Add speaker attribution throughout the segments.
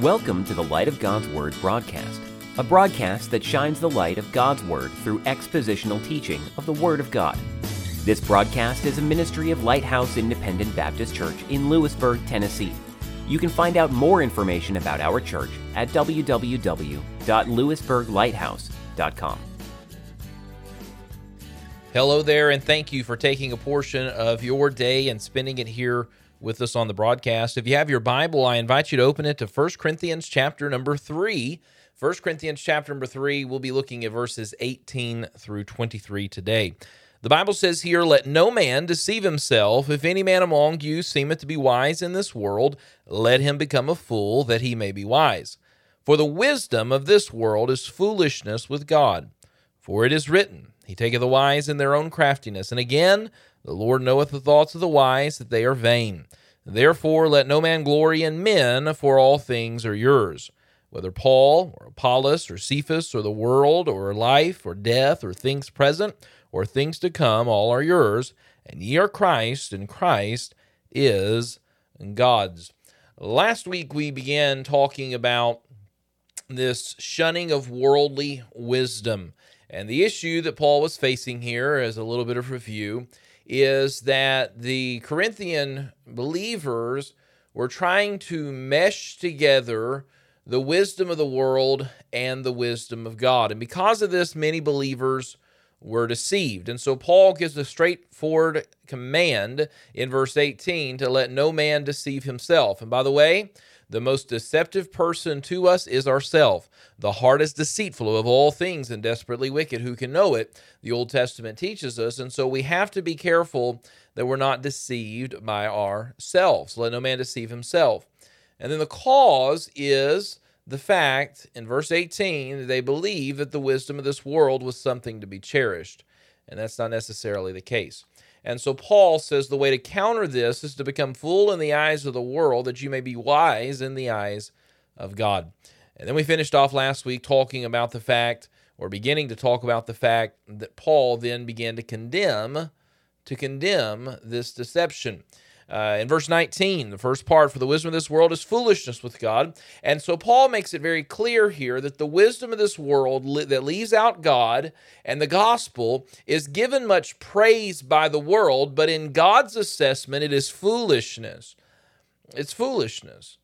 Speaker 1: Welcome to the Light of God's Word broadcast, a broadcast that shines the light of God's Word through expositional teaching of the Word of God. This broadcast is a ministry of Lighthouse Independent Baptist Church in Lewisburg, Tennessee. You can find out more information about our church at www.lewisburglighthouse.com.
Speaker 2: Hello there, and thank you for taking a portion of your day and spending it here with us on the broadcast. If you have your Bible, I invite you to open it to 1 Corinthians chapter number 3. 1 Corinthians chapter number 3, we'll be looking at verses 18 through 23 today. The Bible says here, Let no man deceive himself. If any man among you seemeth to be wise in this world, let him become a fool, that he may be wise. For the wisdom of this world is foolishness with God. For it is written, He taketh the wise in their own craftiness. And again, the Lord knoweth the thoughts of the wise, that they are vain. Therefore, let no man glory in men, for all things are yours. Whether Paul, or Apollos, or Cephas, or the world, or life, or death, or things present, or things to come, all are yours, and ye are Christ, and Christ is God's. Last week we began talking about this shunning of worldly wisdom. And the issue that Paul was facing here, as a little bit of review, is that the Corinthian believers were trying to mesh together the wisdom of the world and the wisdom of God. And because of this, many believers were deceived. And so Paul gives a straightforward command in verse 18 to let no man deceive himself. And by the way, the most deceptive person to us is ourself. The heart is deceitful of all things and desperately wicked. Who can know it? The Old Testament teaches us. And so we have to be careful that we're not deceived by ourselves. Let no man deceive himself. And then the cause is the fact in verse 18 that they believe that the wisdom of this world was something to be cherished. And that's not necessarily the case. And so Paul says the way to counter this is to become fool in the eyes of the world, that you may be wise in the eyes of God. And then we finished off last week talking about the fact, or beginning to talk about the fact, that Paul then began to condemn, to condemn this deception. Uh, in verse 19, the first part, for the wisdom of this world is foolishness with God. And so Paul makes it very clear here that the wisdom of this world li- that leaves out God and the gospel is given much praise by the world, but in God's assessment, it is foolishness. It's foolishness.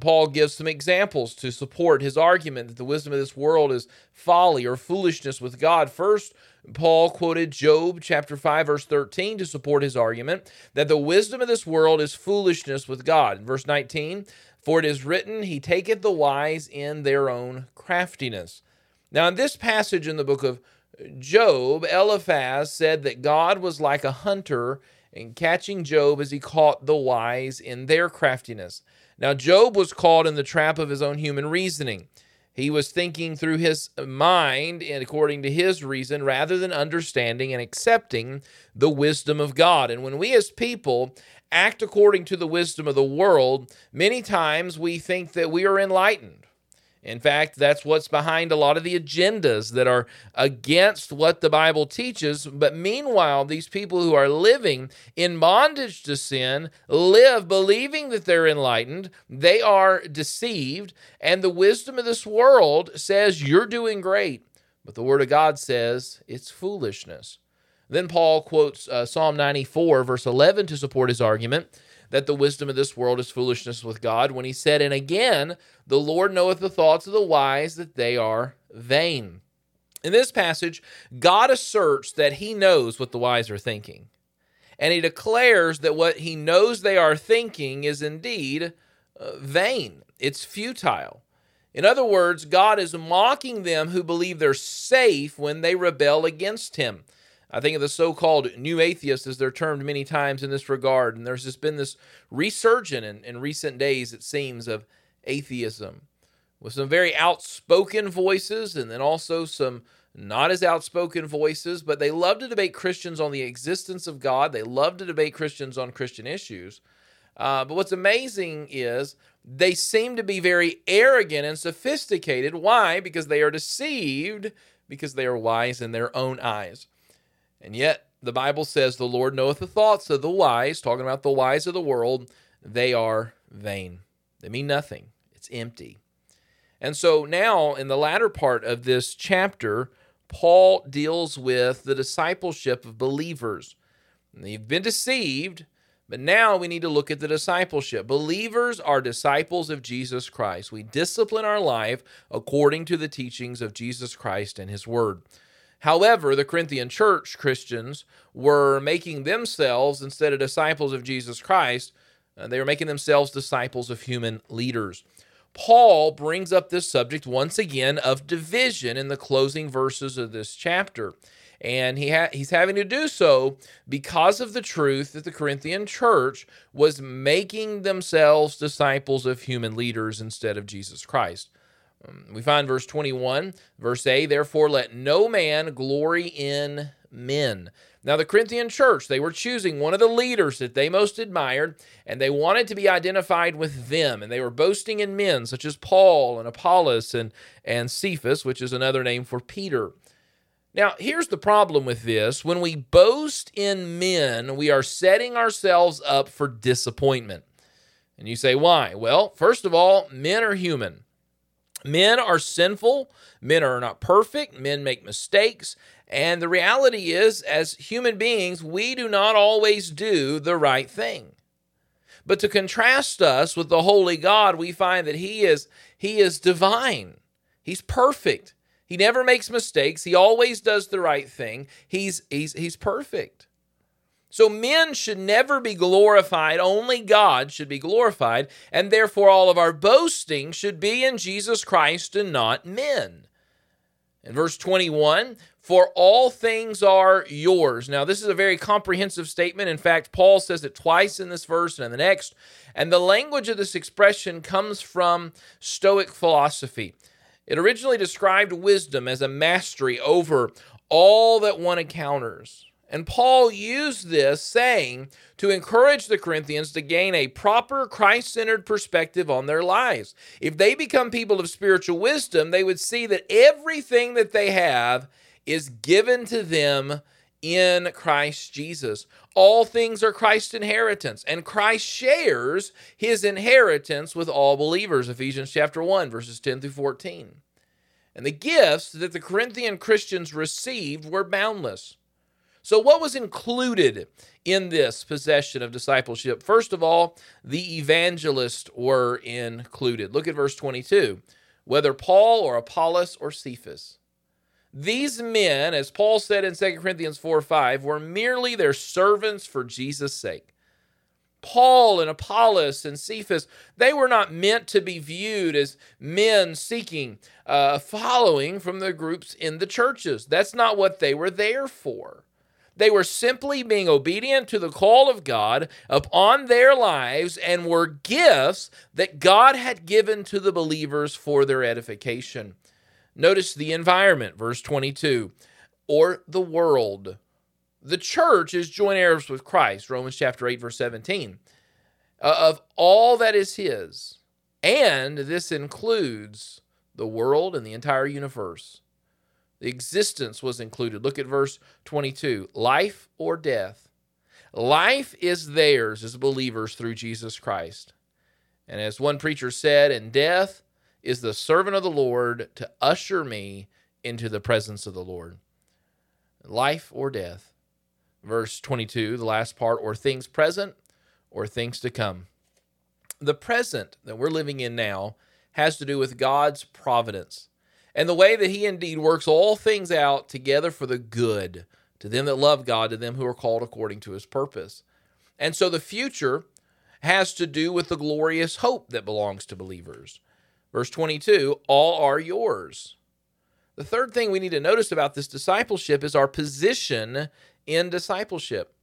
Speaker 2: Paul gives some examples to support his argument that the wisdom of this world is folly or foolishness with God. First, Paul quoted Job chapter 5 verse 13 to support his argument that the wisdom of this world is foolishness with God. In verse 19, for it is written, he taketh the wise in their own craftiness. Now in this passage in the book of Job, Eliphaz said that God was like a hunter in catching Job as he caught the wise in their craftiness. Now Job was caught in the trap of his own human reasoning. He was thinking through his mind and according to his reason rather than understanding and accepting the wisdom of God. And when we as people act according to the wisdom of the world, many times we think that we are enlightened. In fact, that's what's behind a lot of the agendas that are against what the Bible teaches. But meanwhile, these people who are living in bondage to sin live believing that they're enlightened. They are deceived. And the wisdom of this world says you're doing great. But the Word of God says it's foolishness. Then Paul quotes uh, Psalm 94, verse 11, to support his argument that the wisdom of this world is foolishness with God when he said, And again, the Lord knoweth the thoughts of the wise, that they are vain. In this passage, God asserts that he knows what the wise are thinking. And he declares that what he knows they are thinking is indeed uh, vain, it's futile. In other words, God is mocking them who believe they're safe when they rebel against him. I think of the so called new atheists, as they're termed many times in this regard. And there's just been this resurgence in, in recent days, it seems, of atheism with some very outspoken voices and then also some not as outspoken voices, but they love to debate Christians on the existence of God. They love to debate Christians on Christian issues. Uh, but what's amazing is they seem to be very arrogant and sophisticated. Why? Because they are deceived, because they are wise in their own eyes. And yet, the Bible says the Lord knoweth the thoughts of the wise, talking about the wise of the world, they are vain. They mean nothing. it's empty. And so now, in the latter part of this chapter, Paul deals with the discipleship of believers. They've been deceived, but now we need to look at the discipleship. Believers are disciples of Jesus Christ. We discipline our life according to the teachings of Jesus Christ and his word. However, the Corinthian church Christians were making themselves, instead of disciples of Jesus Christ, uh, they were making themselves disciples of human leaders. Paul brings up this subject once again of division in the closing verses of this chapter. And he ha- he's having to do so because of the truth that the Corinthian church was making themselves disciples of human leaders instead of Jesus Christ. Um, we find verse 21, verse A, therefore let no man glory in men. Now, the Corinthian church, they were choosing one of the leaders that they most admired, and they wanted to be identified with them. And they were boasting in men such as Paul and Apollos and, and Cephas, which is another name for Peter. Now, here's the problem with this. When we boast in men, we are setting ourselves up for disappointment. And you say, why? Well, first of all, men are human. Men are sinful. Men are not perfect. Men make mistakes. And the reality is, as human beings, we do not always do the right thing. But to contrast us with the holy God, we find that he is he is divine. He's perfect. He never makes mistakes. He always does the right thing. He's he's he's perfect. So men should never be glorified, only God should be glorified, and therefore all of our boasting should be in Jesus Christ and not men. In verse 21, for all things are yours. Now, this is a very comprehensive statement. In fact, Paul says it twice in this verse and in the next. And the language of this expression comes from Stoic philosophy. It originally described wisdom as a mastery over all that one encounters. And Paul used this saying to encourage the Corinthians to gain a proper Christ centered perspective on their lives. If they become people of spiritual wisdom, they would see that everything that they have is given to them in Christ Jesus. All things are Christ's inheritance, and Christ shares his inheritance with all believers. Ephesians chapter 1, verses 10 through 14. And the gifts that the Corinthian Christians received were boundless. So, what was included in this possession of discipleship? First of all, the evangelists were included. Look at verse 22. Whether Paul or Apollos or Cephas, these men, as Paul said in 2 Corinthians 4 5, were merely their servants for Jesus' sake. Paul and Apollos and Cephas, they were not meant to be viewed as men seeking uh, following from the groups in the churches. That's not what they were there for. They were simply being obedient to the call of God upon their lives and were gifts that God had given to the believers for their edification. Notice the environment, verse 22, or the world. The church is joint heirs with Christ, Romans chapter 8, verse 17, uh, of all that is His. And this includes the world and the entire universe. The existence was included. Look at verse 22 life or death. Life is theirs as believers through Jesus Christ. And as one preacher said, in death, is the servant of the Lord to usher me into the presence of the Lord. Life or death. Verse 22, the last part, or things present or things to come. The present that we're living in now has to do with God's providence and the way that He indeed works all things out together for the good to them that love God, to them who are called according to His purpose. And so the future has to do with the glorious hope that belongs to believers. Verse 22 all are yours. The third thing we need to notice about this discipleship is our position in discipleship.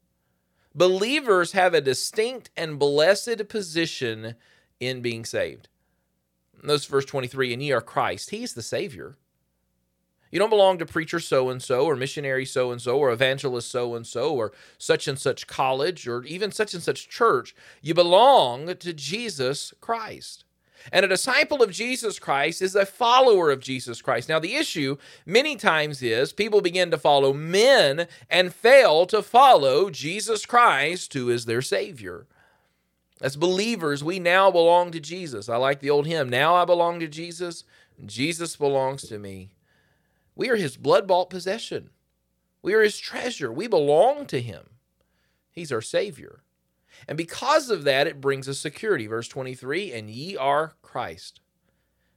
Speaker 2: Believers have a distinct and blessed position in being saved. Notice verse 23 and ye are Christ. He's the Savior. You don't belong to preacher so and so, or missionary so and so, or evangelist so and so, or such and such college, or even such and such church. You belong to Jesus Christ. And a disciple of Jesus Christ is a follower of Jesus Christ. Now, the issue many times is people begin to follow men and fail to follow Jesus Christ, who is their Savior. As believers, we now belong to Jesus. I like the old hymn, Now I belong to Jesus, Jesus belongs to me. We are his blood bought possession. We are his treasure. We belong to him. He's our Savior. And because of that, it brings us security. Verse 23 And ye are Christ.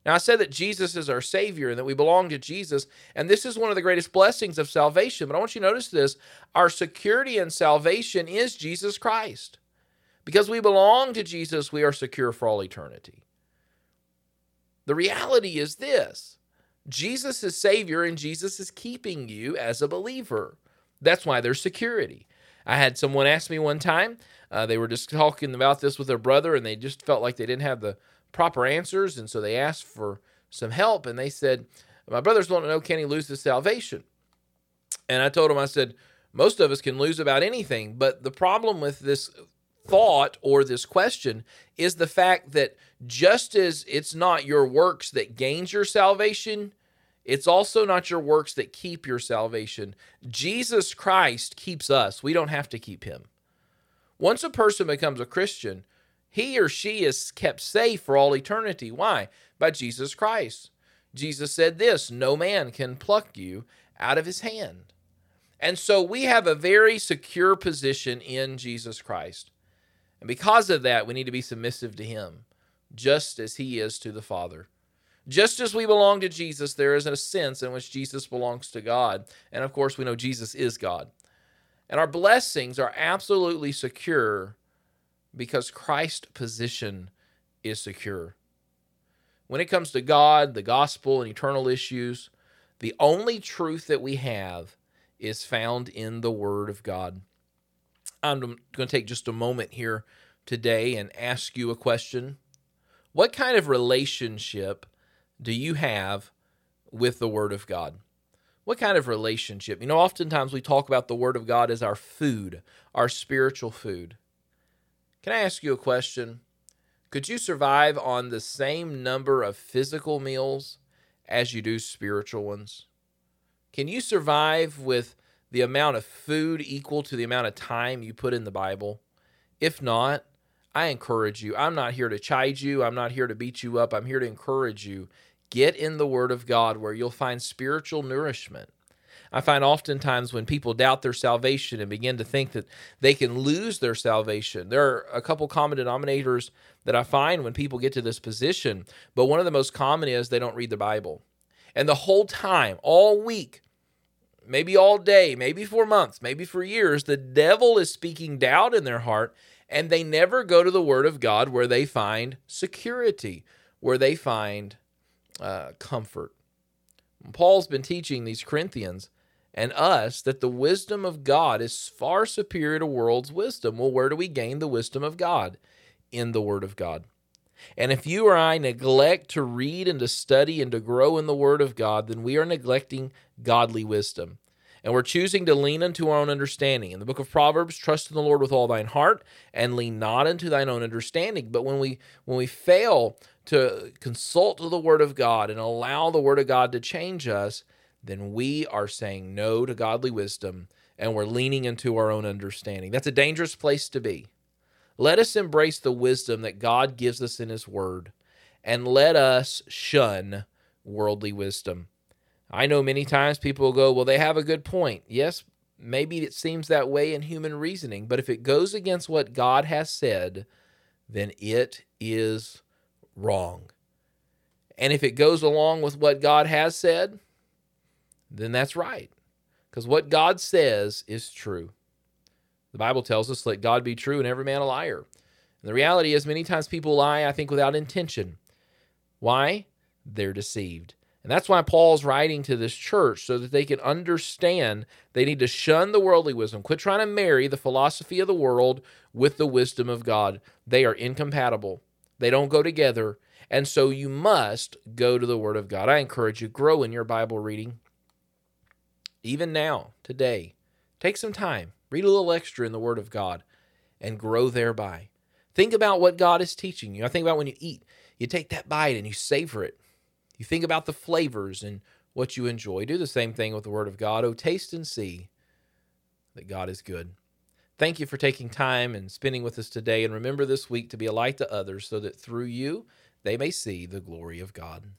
Speaker 2: Now, I said that Jesus is our Savior and that we belong to Jesus. And this is one of the greatest blessings of salvation. But I want you to notice this our security and salvation is Jesus Christ. Because we belong to Jesus, we are secure for all eternity. The reality is this Jesus is Savior and Jesus is keeping you as a believer. That's why there's security. I had someone ask me one time, uh, they were just talking about this with their brother and they just felt like they didn't have the proper answers. And so they asked for some help. And they said, My brothers want to know, can he lose his salvation? And I told him, I said, most of us can lose about anything. But the problem with this thought or this question is the fact that just as it's not your works that gains your salvation, it's also not your works that keep your salvation. Jesus Christ keeps us. We don't have to keep him. Once a person becomes a Christian, he or she is kept safe for all eternity. Why? By Jesus Christ. Jesus said this no man can pluck you out of his hand. And so we have a very secure position in Jesus Christ. And because of that, we need to be submissive to him, just as he is to the Father. Just as we belong to Jesus, there is a sense in which Jesus belongs to God. And of course, we know Jesus is God. And our blessings are absolutely secure because Christ's position is secure. When it comes to God, the gospel, and eternal issues, the only truth that we have is found in the Word of God. I'm going to take just a moment here today and ask you a question. What kind of relationship do you have with the Word of God? What kind of relationship? You know, oftentimes we talk about the Word of God as our food, our spiritual food. Can I ask you a question? Could you survive on the same number of physical meals as you do spiritual ones? Can you survive with the amount of food equal to the amount of time you put in the Bible? If not, I encourage you. I'm not here to chide you. I'm not here to beat you up. I'm here to encourage you. Get in the Word of God where you'll find spiritual nourishment. I find oftentimes when people doubt their salvation and begin to think that they can lose their salvation, there are a couple common denominators that I find when people get to this position. But one of the most common is they don't read the Bible. And the whole time, all week, maybe all day, maybe for months, maybe for years, the devil is speaking doubt in their heart, and they never go to the Word of God where they find security, where they find uh, comfort. Paul's been teaching these Corinthians and us that the wisdom of God is far superior to world's wisdom. Well, where do we gain the wisdom of God? In the Word of God. And if you or I neglect to read and to study and to grow in the Word of God, then we are neglecting godly wisdom. And we're choosing to lean into our own understanding. In the book of Proverbs, trust in the Lord with all thine heart and lean not into thine own understanding. But when we when we fail to consult the Word of God and allow the Word of God to change us, then we are saying no to godly wisdom and we're leaning into our own understanding. That's a dangerous place to be. Let us embrace the wisdom that God gives us in His Word and let us shun worldly wisdom. I know many times people will go, Well, they have a good point. Yes, maybe it seems that way in human reasoning, but if it goes against what God has said, then it is wrong. And if it goes along with what God has said, then that's right. Because what God says is true. The Bible tells us, let God be true and every man a liar. And the reality is, many times people lie, I think, without intention. Why? They're deceived. And that's why Paul's writing to this church so that they can understand they need to shun the worldly wisdom. Quit trying to marry the philosophy of the world with the wisdom of God. They are incompatible, they don't go together. And so you must go to the Word of God. I encourage you, grow in your Bible reading even now, today, take some time, read a little extra in the Word of God, and grow thereby. Think about what God is teaching you. I think about when you eat, you take that bite and you savor it. You think about the flavors and what you enjoy. Do the same thing with the Word of God. Oh, taste and see that God is good. Thank you for taking time and spending with us today. And remember this week to be a light to others so that through you, they may see the glory of God.